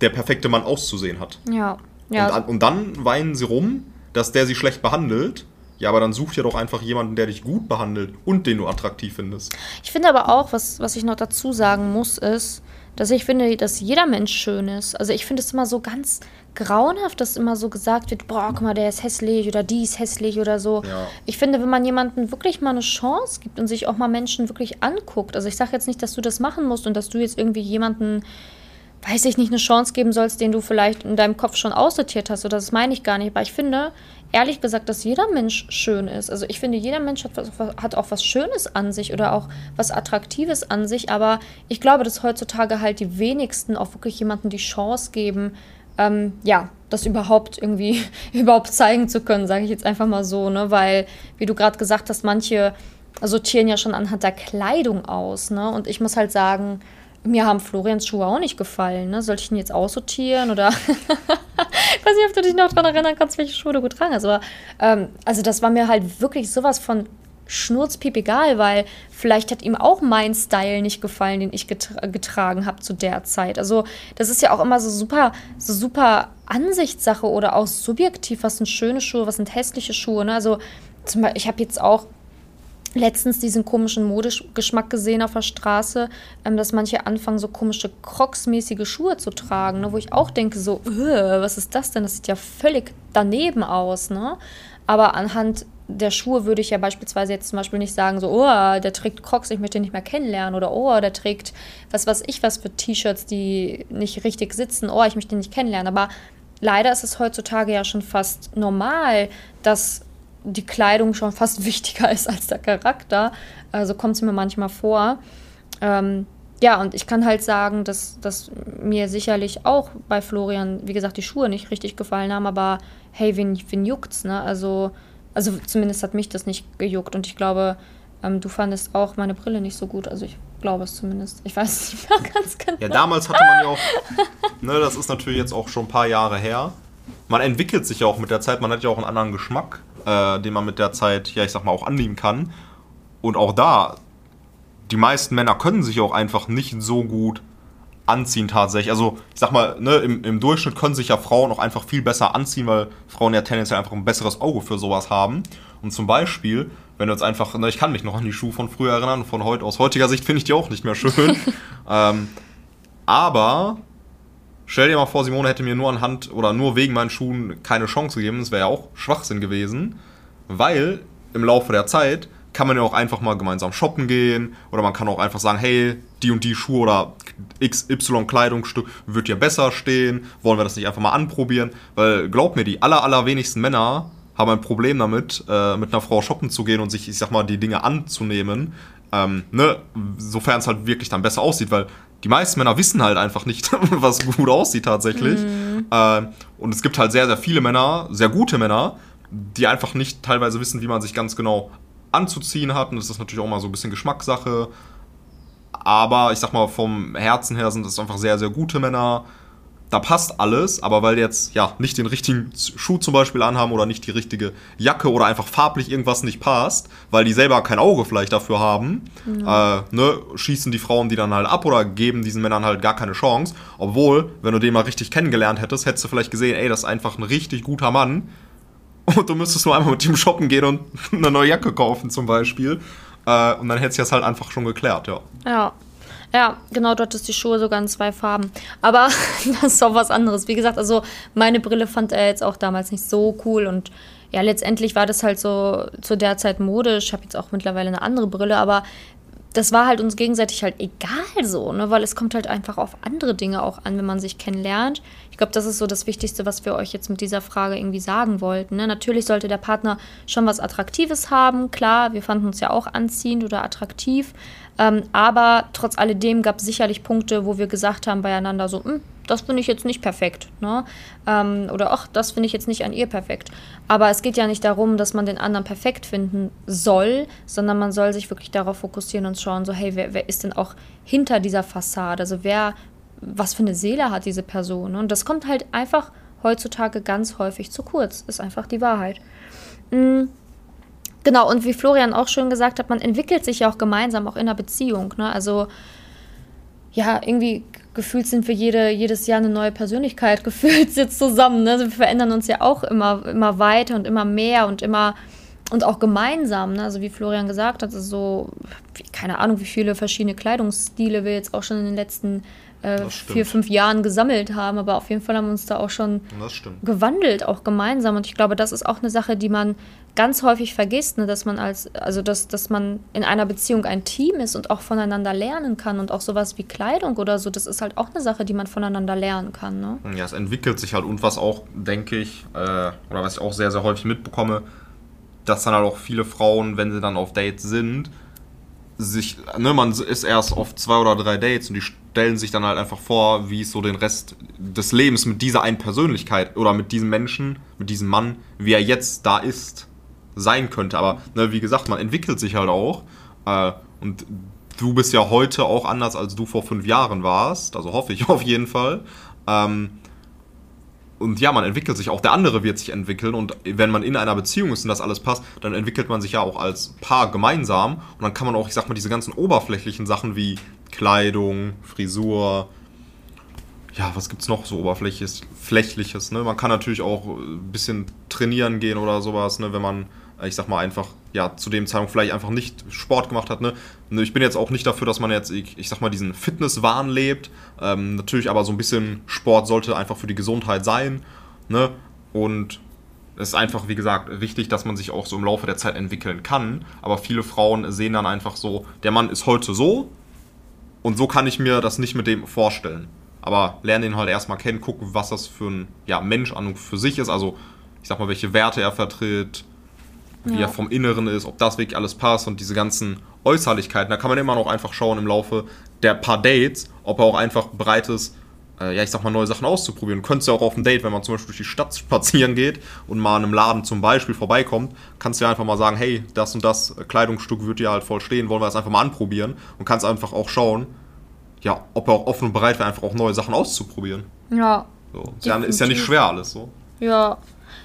der perfekte Mann auszusehen hat. Ja. Ja. Und, und dann weinen sie rum, dass der sie schlecht behandelt. Ja, aber dann such dir doch einfach jemanden, der dich gut behandelt und den du attraktiv findest. Ich finde aber auch, was, was ich noch dazu sagen muss, ist, dass ich finde, dass jeder Mensch schön ist. Also ich finde es immer so ganz grauenhaft, dass immer so gesagt wird, boah, guck mal, der ist hässlich oder die ist hässlich oder so. Ja. Ich finde, wenn man jemanden wirklich mal eine Chance gibt und sich auch mal Menschen wirklich anguckt, also ich sage jetzt nicht, dass du das machen musst und dass du jetzt irgendwie jemanden weiß ich nicht, eine Chance geben sollst, den du vielleicht in deinem Kopf schon aussortiert hast. Oder das meine ich gar nicht. Aber ich finde, ehrlich gesagt, dass jeder Mensch schön ist. Also ich finde, jeder Mensch hat, was, hat auch was Schönes an sich oder auch was Attraktives an sich. Aber ich glaube, dass heutzutage halt die wenigsten auch wirklich jemandem die Chance geben, ähm, ja, das überhaupt irgendwie überhaupt zeigen zu können, sage ich jetzt einfach mal so, ne? Weil, wie du gerade gesagt hast, manche sortieren ja schon anhand der Kleidung aus, ne? Und ich muss halt sagen, mir haben Florians Schuhe auch nicht gefallen. Ne? Soll ich ihn jetzt aussortieren oder? ich weiß nicht, ob du dich noch daran erinnern kannst, welche Schuhe du getragen hast. Aber ähm, also das war mir halt wirklich sowas von schnurzpiep egal, weil vielleicht hat ihm auch mein Style nicht gefallen, den ich getra getragen habe zu der Zeit. Also das ist ja auch immer so super, so super Ansichtssache oder auch subjektiv, was sind schöne Schuhe, was sind hässliche Schuhe. Ne? Also zum Beispiel, ich habe jetzt auch letztens diesen komischen Modegeschmack gesehen auf der Straße, ähm, dass manche anfangen, so komische Crocs-mäßige Schuhe zu tragen, ne, wo ich auch denke, so, was ist das denn? Das sieht ja völlig daneben aus, ne? Aber anhand der Schuhe würde ich ja beispielsweise jetzt zum Beispiel nicht sagen, so, oh, der trägt Crocs, ich möchte ihn nicht mehr kennenlernen. Oder, oh, der trägt was weiß ich was für T-Shirts, die nicht richtig sitzen. Oh, ich möchte ihn nicht kennenlernen. Aber leider ist es heutzutage ja schon fast normal, dass die Kleidung schon fast wichtiger ist als der Charakter. Also kommt es mir manchmal vor. Ähm, ja, und ich kann halt sagen, dass, dass mir sicherlich auch bei Florian, wie gesagt, die Schuhe nicht richtig gefallen haben, aber hey, wen, wen juckt's, ne? Also, also zumindest hat mich das nicht gejuckt und ich glaube, ähm, du fandest auch meine Brille nicht so gut. Also ich glaube es zumindest. Ich weiß es nicht mehr ganz genau. Ja, damals hatte man ja auch, ne, das ist natürlich jetzt auch schon ein paar Jahre her. Man entwickelt sich ja auch mit der Zeit, man hat ja auch einen anderen Geschmack, äh, den man mit der Zeit, ja, ich sag mal, auch annehmen kann. Und auch da die meisten Männer können sich auch einfach nicht so gut anziehen tatsächlich. Also ich sag mal, ne, im, im Durchschnitt können sich ja Frauen auch einfach viel besser anziehen, weil Frauen ja tendenziell einfach ein besseres Auge für sowas haben. Und zum Beispiel, wenn du jetzt einfach, ne, ich kann mich noch an die Schuhe von früher erinnern, von heute aus heutiger Sicht finde ich die auch nicht mehr schön. ähm, aber stell dir mal vor, Simone hätte mir nur anhand oder nur wegen meinen Schuhen keine Chance gegeben. Das wäre ja auch Schwachsinn gewesen, weil im Laufe der Zeit kann man ja auch einfach mal gemeinsam shoppen gehen oder man kann auch einfach sagen, hey, die und die Schuhe oder XY Kleidungsstück wird dir besser stehen, wollen wir das nicht einfach mal anprobieren, weil glaub mir, die aller, allerwenigsten Männer haben ein Problem damit, äh, mit einer Frau shoppen zu gehen und sich, ich sag mal, die Dinge anzunehmen, ähm, ne, sofern es halt wirklich dann besser aussieht, weil die meisten Männer wissen halt einfach nicht, was gut aussieht tatsächlich. Mhm. Äh, und es gibt halt sehr, sehr viele Männer, sehr gute Männer, die einfach nicht teilweise wissen, wie man sich ganz genau anzuziehen hat. Und das ist natürlich auch mal so ein bisschen Geschmackssache. Aber ich sag mal, vom Herzen her sind es einfach sehr, sehr gute Männer. Da passt alles, aber weil die jetzt ja nicht den richtigen Schuh zum Beispiel anhaben oder nicht die richtige Jacke oder einfach farblich irgendwas nicht passt, weil die selber kein Auge vielleicht dafür haben, ja. äh, ne, schießen die Frauen die dann halt ab oder geben diesen Männern halt gar keine Chance. Obwohl, wenn du den mal richtig kennengelernt hättest, hättest du vielleicht gesehen, ey, das ist einfach ein richtig guter Mann und du müsstest nur einmal mit ihm shoppen gehen und eine neue Jacke kaufen zum Beispiel. Äh, und dann hätte es das halt einfach schon geklärt, ja. Ja. Ja, genau, dort ist die Schuhe sogar in zwei Farben. Aber das ist auch was anderes. Wie gesagt, also meine Brille fand er jetzt auch damals nicht so cool und ja, letztendlich war das halt so zu der Zeit modisch. Ich habe jetzt auch mittlerweile eine andere Brille, aber das war halt uns gegenseitig halt egal so, ne? weil es kommt halt einfach auf andere Dinge auch an, wenn man sich kennenlernt. Ich glaube, das ist so das Wichtigste, was wir euch jetzt mit dieser Frage irgendwie sagen wollten. Ne? Natürlich sollte der Partner schon was Attraktives haben, klar, wir fanden uns ja auch anziehend oder attraktiv, ähm, aber trotz alledem gab es sicherlich Punkte, wo wir gesagt haben beieinander so, hm, das finde ich jetzt nicht perfekt. Ne? Ähm, oder ach, das finde ich jetzt nicht an ihr perfekt. Aber es geht ja nicht darum, dass man den anderen perfekt finden soll, sondern man soll sich wirklich darauf fokussieren und schauen, so, hey, wer, wer ist denn auch hinter dieser Fassade? Also wer, was für eine Seele hat diese Person? Und das kommt halt einfach heutzutage ganz häufig zu kurz. Ist einfach die Wahrheit. Mhm. Genau, und wie Florian auch schon gesagt hat, man entwickelt sich ja auch gemeinsam, auch in einer Beziehung. Ne? Also ja, irgendwie gefühlt sind wir jede, jedes Jahr eine neue Persönlichkeit, gefühlt jetzt zusammen. Ne? Also wir verändern uns ja auch immer, immer weiter und immer mehr und immer und auch gemeinsam. Ne? Also wie Florian gesagt hat, also so, keine Ahnung, wie viele verschiedene Kleidungsstile wir jetzt auch schon in den letzten äh, vier, fünf Jahren gesammelt haben, aber auf jeden Fall haben wir uns da auch schon gewandelt, auch gemeinsam. Und ich glaube, das ist auch eine Sache, die man ganz häufig vergisst, ne, dass man als, also dass, dass man in einer Beziehung ein Team ist und auch voneinander lernen kann und auch sowas wie Kleidung oder so, das ist halt auch eine Sache, die man voneinander lernen kann. Ne? Ja, es entwickelt sich halt und was auch, denke ich, äh, oder was ich auch sehr, sehr häufig mitbekomme, dass dann halt auch viele Frauen, wenn sie dann auf Dates sind, sich, ne, man ist erst auf zwei oder drei Dates und die stellen sich dann halt einfach vor, wie es so den Rest des Lebens mit dieser einen Persönlichkeit oder mit diesem Menschen, mit diesem Mann, wie er jetzt da ist sein könnte. Aber ne, wie gesagt, man entwickelt sich halt auch. Äh, und du bist ja heute auch anders, als du vor fünf Jahren warst. Also hoffe ich auf jeden Fall. Ähm, und ja, man entwickelt sich auch. Der andere wird sich entwickeln. Und wenn man in einer Beziehung ist und das alles passt, dann entwickelt man sich ja auch als Paar gemeinsam. Und dann kann man auch, ich sag mal, diese ganzen oberflächlichen Sachen wie Kleidung, Frisur, ja, was gibt's noch so oberflächliches, flächliches, ne? Man kann natürlich auch ein bisschen trainieren gehen oder sowas, ne, wenn man äh, ich sag mal einfach, ja, zu dem Zeitpunkt vielleicht einfach nicht Sport gemacht hat. Ne? ne? Ich bin jetzt auch nicht dafür, dass man jetzt, ich, ich sag mal, diesen Fitnesswahn lebt. Ähm, natürlich aber so ein bisschen Sport sollte einfach für die Gesundheit sein. Ne? Und es ist einfach, wie gesagt, wichtig, dass man sich auch so im Laufe der Zeit entwickeln kann. Aber viele Frauen sehen dann einfach so, der Mann ist heute so und so kann ich mir das nicht mit dem vorstellen. Aber lernen ihn halt erstmal kennen, gucken, was das für ein ja, Mensch an und für sich ist. Also, ich sag mal, welche Werte er vertritt, wie Ja. er vom Inneren ist, ob das wirklich alles passt und diese ganzen Äußerlichkeiten. Da kann man immer noch einfach schauen im Laufe der paar Dates, ob er auch einfach bereit ist, äh, ja, ich sag mal, neue Sachen auszuprobieren. Du könntest ja auch auf dem Date, wenn man zum Beispiel durch die Stadt spazieren geht und mal in einem Laden zum Beispiel vorbeikommt, kannst du ja einfach mal sagen, hey, das und das Kleidungsstück wird dir halt voll stehen, wollen wir das einfach mal anprobieren und kannst einfach auch schauen, ja, ob er auch offen und bereit wäre, einfach auch neue Sachen auszuprobieren. Ja, So. Ist, ja, ist ja nicht schwer alles so. Ja,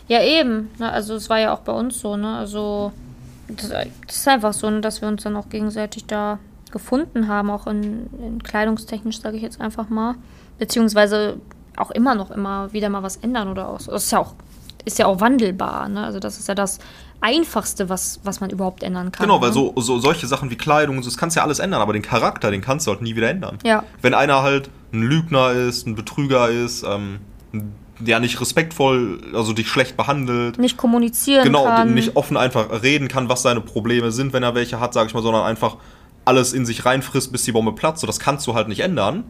ja eben. Ne? Also es war ja auch bei uns so, ne? Also das, das ist einfach so, ne, dass wir uns dann auch gegenseitig da gefunden haben, auch in, in kleidungstechnisch, sage ich jetzt einfach mal. Beziehungsweise auch immer noch immer wieder mal was ändern oder auch. so. Das ist ja auch, ist ja auch wandelbar, ne? Also das ist ja das Einfachste, was, was man überhaupt ändern kann. Genau, weil ne? so, so solche Sachen wie Kleidung und so, das kannst du ja alles ändern, aber den Charakter, den kannst du halt nie wieder ändern. Ja. Wenn einer halt ein Lügner ist, ein Betrüger ist, ähm, der nicht respektvoll, also dich schlecht behandelt, nicht kommunizieren genau, kann. nicht offen einfach reden kann, was seine Probleme sind, wenn er welche hat, sag ich mal, sondern einfach alles in sich reinfrisst, bis die Bombe platzt. So, das kannst du halt nicht ändern.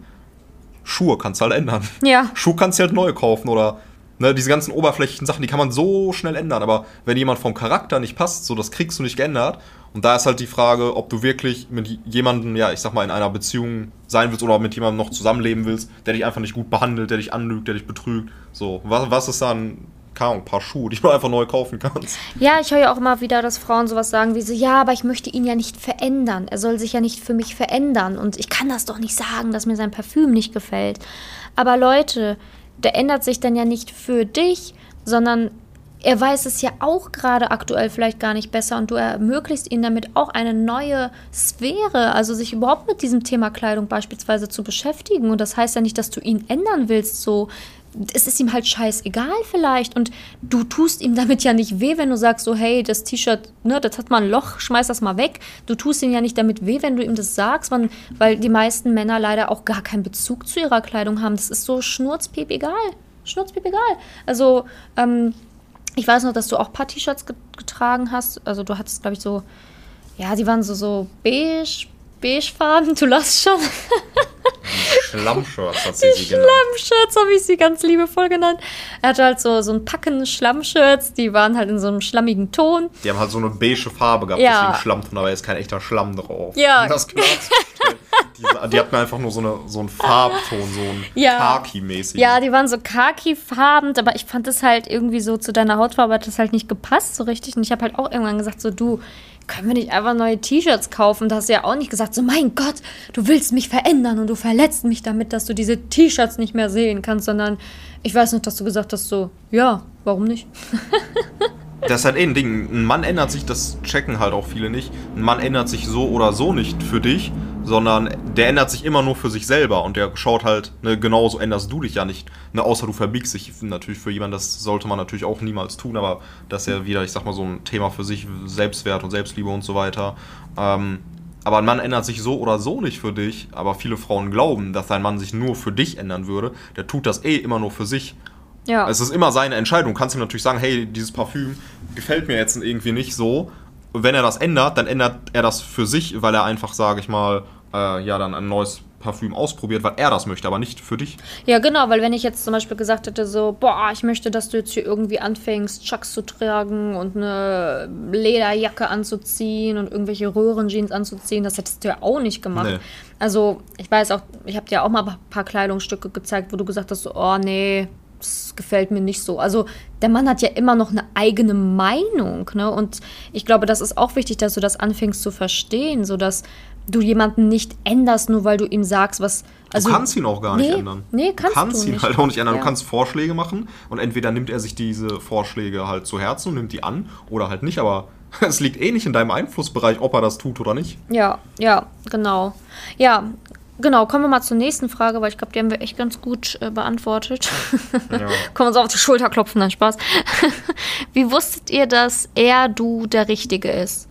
Schuhe kannst du halt ändern. Ja. Schuhe kannst du halt neu kaufen oder ne, diese ganzen oberflächlichen Sachen, die kann man so schnell ändern. Aber wenn jemand vom Charakter nicht passt, so das kriegst du nicht geändert. Und da ist halt die Frage, ob du wirklich mit jemandem, ja, ich sag mal, in einer Beziehung sein willst oder mit jemandem noch zusammenleben willst, der dich einfach nicht gut behandelt, der dich anlügt, der dich betrügt. So, was, was ist dann, keine paar Schuhe, die du einfach neu kaufen kannst? Ja, ich höre ja auch immer wieder, dass Frauen sowas sagen wie so, ja, aber ich möchte ihn ja nicht verändern. Er soll sich ja nicht für mich verändern. Und ich kann das doch nicht sagen, dass mir sein Parfüm nicht gefällt. Aber Leute, der ändert sich dann ja nicht für dich, sondern er weiß es ja auch gerade aktuell vielleicht gar nicht besser und du ermöglichst ihm damit auch eine neue Sphäre, also sich überhaupt mit diesem Thema Kleidung beispielsweise zu beschäftigen. Und das heißt ja nicht, dass du ihn ändern willst, so es ist ihm halt scheißegal vielleicht und du tust ihm damit ja nicht weh, wenn du sagst so, hey, das T-Shirt, ne, das hat mal ein Loch, schmeiß das mal weg. Du tust ihm ja nicht damit weh, wenn du ihm das sagst, weil, weil die meisten Männer leider auch gar keinen Bezug zu ihrer Kleidung haben. Das ist so schnurzpiep egal. Schnurzpiep egal. Also, ähm, ich weiß noch, dass du auch ein paar T-Shirts ge getragen hast. Also du hattest, glaube ich, so, ja, die waren so, so beige, beigefarben. Du lachst schon. Schlammshirts hat sie Die sie genannt. Schlammshirts habe ich sie ganz liebevoll genannt. Er hatte halt so, so ein Packen Schlammshirts, die waren halt in so einem schlammigen Ton. Die haben halt so eine beige Farbe gehabt, Ja. deswegen Schlamm drin, aber ist kein echter Schlamm drauf. Ja. Um Das klar zu die, die hatten einfach nur so, eine, so einen Farbton, so ein Ja. Khaki-mäßig. Ja, die waren so khaki-farben, aber ich fand das halt irgendwie so zu deiner Hautfarbe hat das halt nicht gepasst so richtig. Und ich habe halt auch irgendwann gesagt, so du, können wir nicht einfach neue T-Shirts kaufen? Da hast du ja auch nicht gesagt, so mein Gott, du willst mich verändern und du verletzt mich damit, dass du diese T-Shirts nicht mehr sehen kannst, sondern ich weiß noch, dass du gesagt hast, so, ja, warum nicht? Das ist halt eh ein Ding. Ein Mann ändert sich, das checken halt auch viele nicht. Ein Mann ändert sich so oder so nicht für dich, sondern der ändert sich immer nur für sich selber und der schaut halt, ne, genauso änderst du dich ja nicht. Ne, außer du verbiegst dich natürlich für jemanden, das sollte man natürlich auch niemals tun, aber das ist ja wieder, ich sag mal, so ein Thema für sich, Selbstwert und Selbstliebe und so weiter. Ähm, aber ein Mann ändert sich so oder so nicht für dich, aber viele Frauen glauben, dass ein Mann sich nur für dich ändern würde. Der tut das eh immer nur für sich. Ja. Es ist immer seine Entscheidung. Du kannst ihm natürlich sagen, hey, dieses Parfüm gefällt mir jetzt irgendwie nicht so. Wenn er das ändert, dann ändert er das für sich, weil er einfach, sage ich mal, äh, ja, dann ein neues Parfüm ausprobiert, weil er das möchte, aber nicht für dich. Ja, genau, weil wenn ich jetzt zum Beispiel gesagt hätte, so, boah, ich möchte, dass du jetzt hier irgendwie anfängst, Chucks zu tragen und eine Lederjacke anzuziehen und irgendwelche Röhrenjeans anzuziehen, das hättest du ja auch nicht gemacht. Nee. Also, ich weiß auch, ich habe dir auch mal ein paar Kleidungsstücke gezeigt, wo du gesagt hast, so, oh nee, das gefällt mir nicht so. Also, der Mann hat ja immer noch eine eigene Meinung, ne? Und ich glaube, das ist auch wichtig, dass du das anfängst zu verstehen, sodass du jemanden nicht änderst, nur weil du ihm sagst, was. Also, du kannst ihn auch gar nicht nee, ändern. Nee, kannst du kannst du ihn nicht. halt auch nicht ändern. Ja. Du kannst Vorschläge machen und entweder nimmt er sich diese Vorschläge halt zu Herzen und nimmt die an oder halt nicht, aber es liegt eh nicht in deinem Einflussbereich, ob er das tut oder nicht. Ja, ja, genau. Ja, genau. Kommen wir mal zur nächsten Frage, weil ich glaube, die haben wir echt ganz gut äh, beantwortet. Ja. Können wir uns auf die Schulter klopfen, nein, Spaß. Wie wusstet ihr, dass er, du der Richtige ist?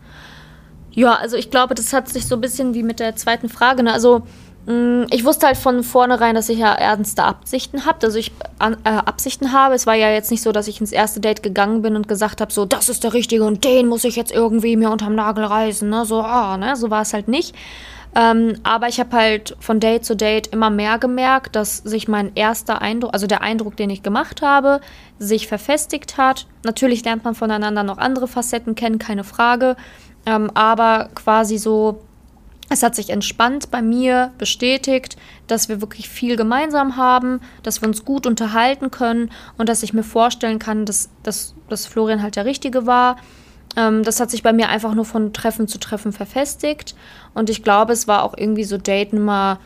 Ja, also ich glaube, das hat sich so ein bisschen wie mit der zweiten Frage. Ne? Also Mm, ich wusste halt von vornherein, dass ich ja ernste Absichten habe, also ich äh, Absichten habe. Es war ja jetzt nicht so, dass ich ins erste Date gegangen bin und gesagt habe, so, das ist der Richtige und den muss ich jetzt irgendwie mir unterm Nagel reißen, ne? So, ah, ne? So war es halt nicht. Ähm, aber ich habe halt von Date zu Date immer mehr gemerkt, dass sich mein erster Eindruck, also der Eindruck, den ich gemacht habe, sich verfestigt hat. Natürlich lernt man voneinander noch andere Facetten kennen, keine Frage. Ähm, aber quasi so es hat sich entspannt bei mir bestätigt, dass wir wirklich viel gemeinsam haben, dass wir uns gut unterhalten können und dass ich mir vorstellen kann, dass, dass, dass Florian halt der Richtige war. Ähm, das hat sich bei mir einfach nur von Treffen zu Treffen verfestigt. Und ich glaube, es war auch irgendwie so Date Nummer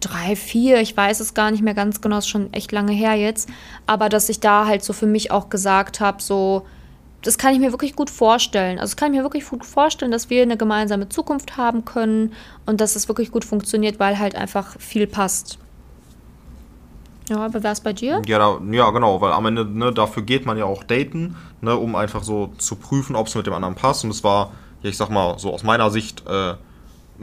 drei, vier, ich weiß es gar nicht mehr ganz genau, ist schon echt lange her jetzt. Aber dass ich da halt so für mich auch gesagt habe, so, das kann ich mir wirklich gut vorstellen. Also kann ich mir wirklich gut vorstellen, dass wir eine gemeinsame Zukunft haben können und dass es wirklich gut funktioniert, weil halt einfach viel passt. Ja, aber wer ist bei dir? Ja, da, ja, genau, weil am Ende, ne, dafür geht man ja auch daten, ne, um einfach so zu prüfen, ob es mit dem anderen passt. Und es war, ja, ich sag mal, so aus meiner Sicht, äh,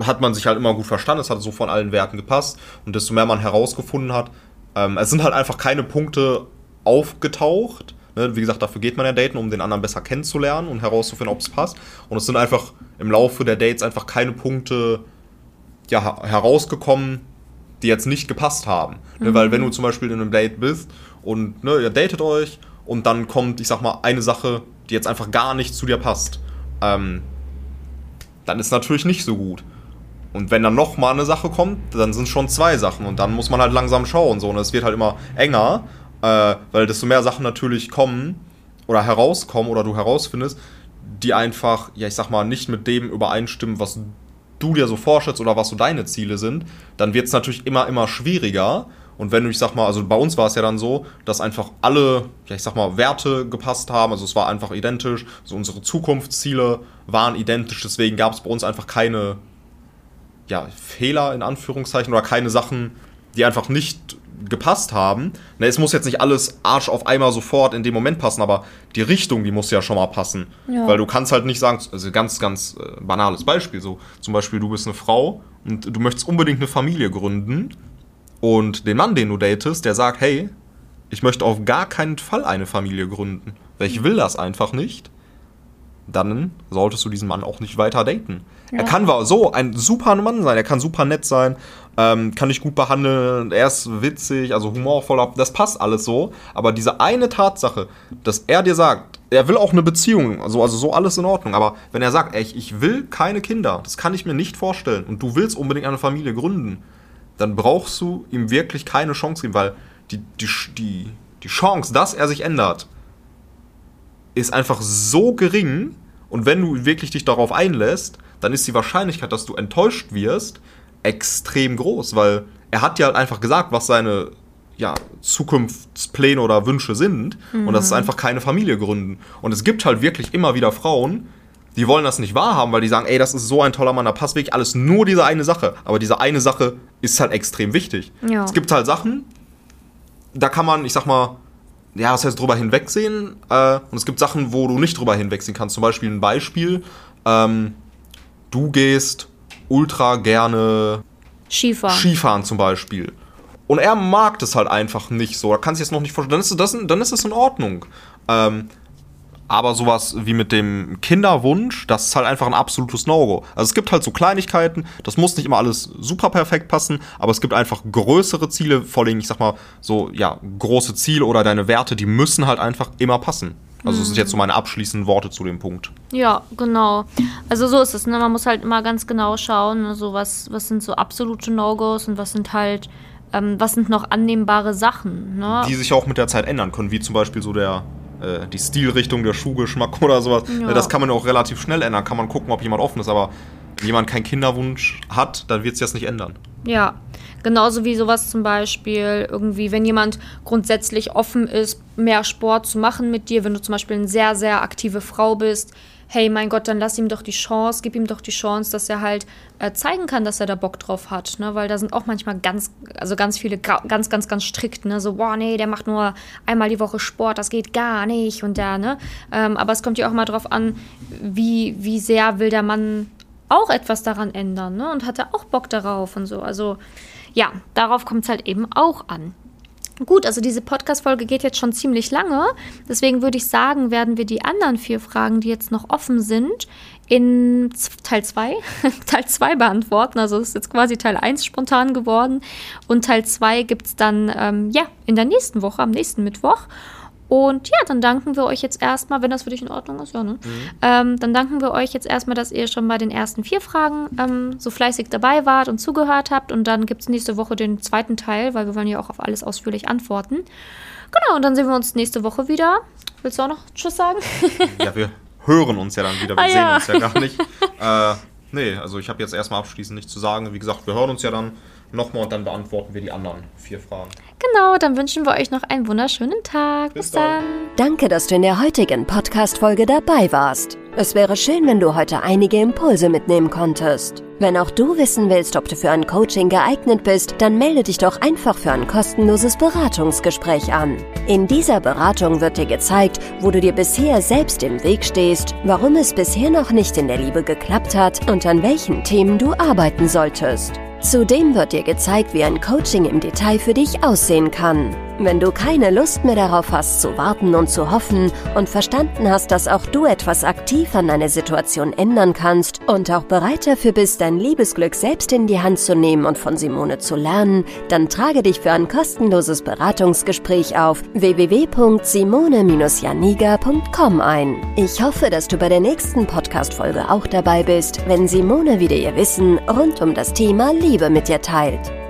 hat man sich halt immer gut verstanden, es hat so von allen Werten gepasst. Und desto mehr man herausgefunden hat, ähm, es sind halt einfach keine Punkte aufgetaucht, Ne, wie gesagt, dafür geht man ja daten, um den anderen besser kennenzulernen und herauszufinden, ob es passt. Und es sind einfach im Laufe der Dates einfach keine Punkte ja, herausgekommen, die jetzt nicht gepasst haben. Mhm. weil wenn du zum Beispiel in einem Date bist und ne, ihr datet euch und dann kommt, ich sag mal, eine Sache, die jetzt einfach gar nicht zu dir passt, ähm, dann ist natürlich nicht so gut. Und wenn dann noch mal eine Sache kommt, dann sind schon zwei Sachen und dann muss man halt langsam schauen so und es wird halt immer enger äh, weil desto mehr Sachen natürlich kommen oder herauskommen oder du herausfindest, die einfach, ja, ich sag mal, nicht mit dem übereinstimmen, was du dir so vorstellst oder was so deine Ziele sind, dann wird es natürlich immer, immer schwieriger. Und wenn du, ich sag mal, also bei uns war es ja dann so, dass einfach alle, ja, ich sag mal, Werte gepasst haben. Also es war einfach identisch. Also unsere Zukunftsziele waren identisch. Deswegen gab es bei uns einfach keine, ja, Fehler in Anführungszeichen oder keine Sachen, die einfach nicht gepasst haben. Ne, es muss jetzt nicht alles Arsch auf einmal sofort in dem Moment passen, aber die Richtung, die muss ja schon mal passen. Ja. Weil du kannst halt nicht sagen, also ganz, ganz äh, banales Beispiel, so zum Beispiel du bist eine Frau und du möchtest unbedingt eine Familie gründen und den Mann, den du datest, der sagt, hey, ich möchte auf gar keinen Fall eine Familie gründen, weil ich will das einfach nicht, dann solltest du diesen Mann auch nicht weiter daten. Ja. Er kann so ein super Mann sein, er kann super nett sein, ähm, kann dich gut behandeln, er ist witzig, also humorvoll, das passt alles so. Aber diese eine Tatsache, dass er dir sagt, er will auch eine Beziehung, also, also so alles in Ordnung, aber wenn er sagt, ey, ich will keine Kinder, das kann ich mir nicht vorstellen und du willst unbedingt eine Familie gründen, dann brauchst du ihm wirklich keine Chance geben, weil die, die, die, die Chance, dass er sich ändert, ist einfach so gering. Und wenn du wirklich dich darauf einlässt, dann ist die Wahrscheinlichkeit, dass du enttäuscht wirst, extrem groß, weil er hat ja einfach gesagt, was seine ja, Zukunftspläne oder Wünsche sind. Mhm. Und das ist mhm. einfach keine Familie gründen. Und es gibt halt wirklich immer wieder Frauen, die wollen das nicht wahrhaben, weil die sagen, ey, das ist so ein toller Mann, da passt wirklich alles nur diese eine Sache. Aber diese eine Sache ist halt extrem wichtig. Ja. Es gibt halt Sachen, da kann man, ich sag mal, ja, das heißt drüber hinwegsehen. Äh, und es gibt Sachen, wo du nicht drüber hinwegsehen kannst. Zum Beispiel ein Beispiel. Ähm, du gehst ultra gerne Skifahren. Skifahren zum Beispiel. Und er mag das halt einfach nicht so. Da kannst du jetzt noch nicht vorstellen. Dann ist das, dann ist das in Ordnung. Ähm, aber sowas wie mit dem Kinderwunsch, das ist halt einfach ein absolutes No-Go. Also es gibt halt so Kleinigkeiten, das muss nicht immer alles super perfekt passen, aber es gibt einfach größere Ziele, vor allem, ich sag mal, so, ja, große Ziele oder deine Werte, die müssen halt einfach immer passen. Also das sind jetzt so meine abschließenden Worte zu dem Punkt. Ja, genau. Also so ist es. Ne? Man muss halt immer ganz genau schauen, also was, was sind so absolute No-Gos und was sind halt, ähm, was sind noch annehmbare Sachen. Ne? Die sich auch mit der Zeit ändern können, wie zum Beispiel so der äh, die Stilrichtung, der Schuhgeschmack oder sowas. Ja. Das kann man auch relativ schnell ändern. Kann man gucken, ob jemand offen ist. Aber wenn jemand keinen Kinderwunsch hat, dann wird es jetzt nicht ändern. Ja, genauso wie sowas zum Beispiel irgendwie, wenn jemand grundsätzlich offen ist, mehr Sport zu machen mit dir, wenn du zum Beispiel eine sehr, sehr aktive Frau bist, hey, mein Gott, dann lass ihm doch die Chance, gib ihm doch die Chance, dass er halt äh, zeigen kann, dass er da Bock drauf hat, ne? Weil da sind auch manchmal ganz, also ganz viele ganz, ganz, ganz strikt, ne? So, boah, nee, der macht nur einmal die Woche Sport, das geht gar nicht und da, ne? Ähm, aber es kommt ja auch mal drauf an, wie, wie sehr will der Mann auch etwas daran ändern, ne? Und hat er auch Bock darauf und so. Also ja, darauf kommt es halt eben auch an. Gut, also diese Podcast-Folge geht jetzt schon ziemlich lange. Deswegen würde ich sagen, werden wir die anderen vier Fragen, die jetzt noch offen sind, in Teil 2, Teil 2 beantworten. Also ist jetzt quasi Teil 1 spontan geworden. Und Teil 2 gibt es dann ähm, ja, in der nächsten Woche, am nächsten Mittwoch. Und ja, dann danken wir euch jetzt erstmal, wenn das für dich in Ordnung ist, ja, ne? Mhm. Ähm, dann danken wir euch jetzt erstmal, dass ihr schon bei den ersten vier Fragen ähm, so fleißig dabei wart und zugehört habt. Und dann gibt es nächste Woche den zweiten Teil, weil wir wollen ja auch auf alles ausführlich antworten. Genau, und dann sehen wir uns nächste Woche wieder. Willst du auch noch Tschüss sagen? ja, wir hören uns ja dann wieder, wir ah, sehen ja. uns ja gar nicht. äh, nee, also ich habe jetzt erstmal abschließend nichts zu sagen. Wie gesagt, wir hören uns ja dann nochmal und dann beantworten wir die anderen vier Fragen. Genau, dann wünschen wir euch noch einen wunderschönen Tag. Bis, Bis dann. Danke, dass du in der heutigen Podcast-Folge dabei warst. Es wäre schön, wenn du heute einige Impulse mitnehmen konntest. Wenn auch du wissen willst, ob du für ein Coaching geeignet bist, dann melde dich doch einfach für ein kostenloses Beratungsgespräch an. In dieser Beratung wird dir gezeigt, wo du dir bisher selbst im Weg stehst, warum es bisher noch nicht in der Liebe geklappt hat und an welchen Themen du arbeiten solltest. Zudem wird dir gezeigt, wie ein Coaching im Detail für dich aussehen kann. Wenn du keine Lust mehr darauf hast, zu warten und zu hoffen und verstanden hast, dass auch du etwas aktiv an deiner Situation ändern kannst und auch bereit dafür bist, dein Liebesglück selbst in die Hand zu nehmen und von Simone zu lernen, dann trage dich für ein kostenloses Beratungsgespräch auf www.simone-janiga.com ein. Ich hoffe, dass du bei der nächsten Podcast-Folge auch dabei bist, wenn Simone wieder ihr Wissen rund um das Thema Liebe mit dir teilt.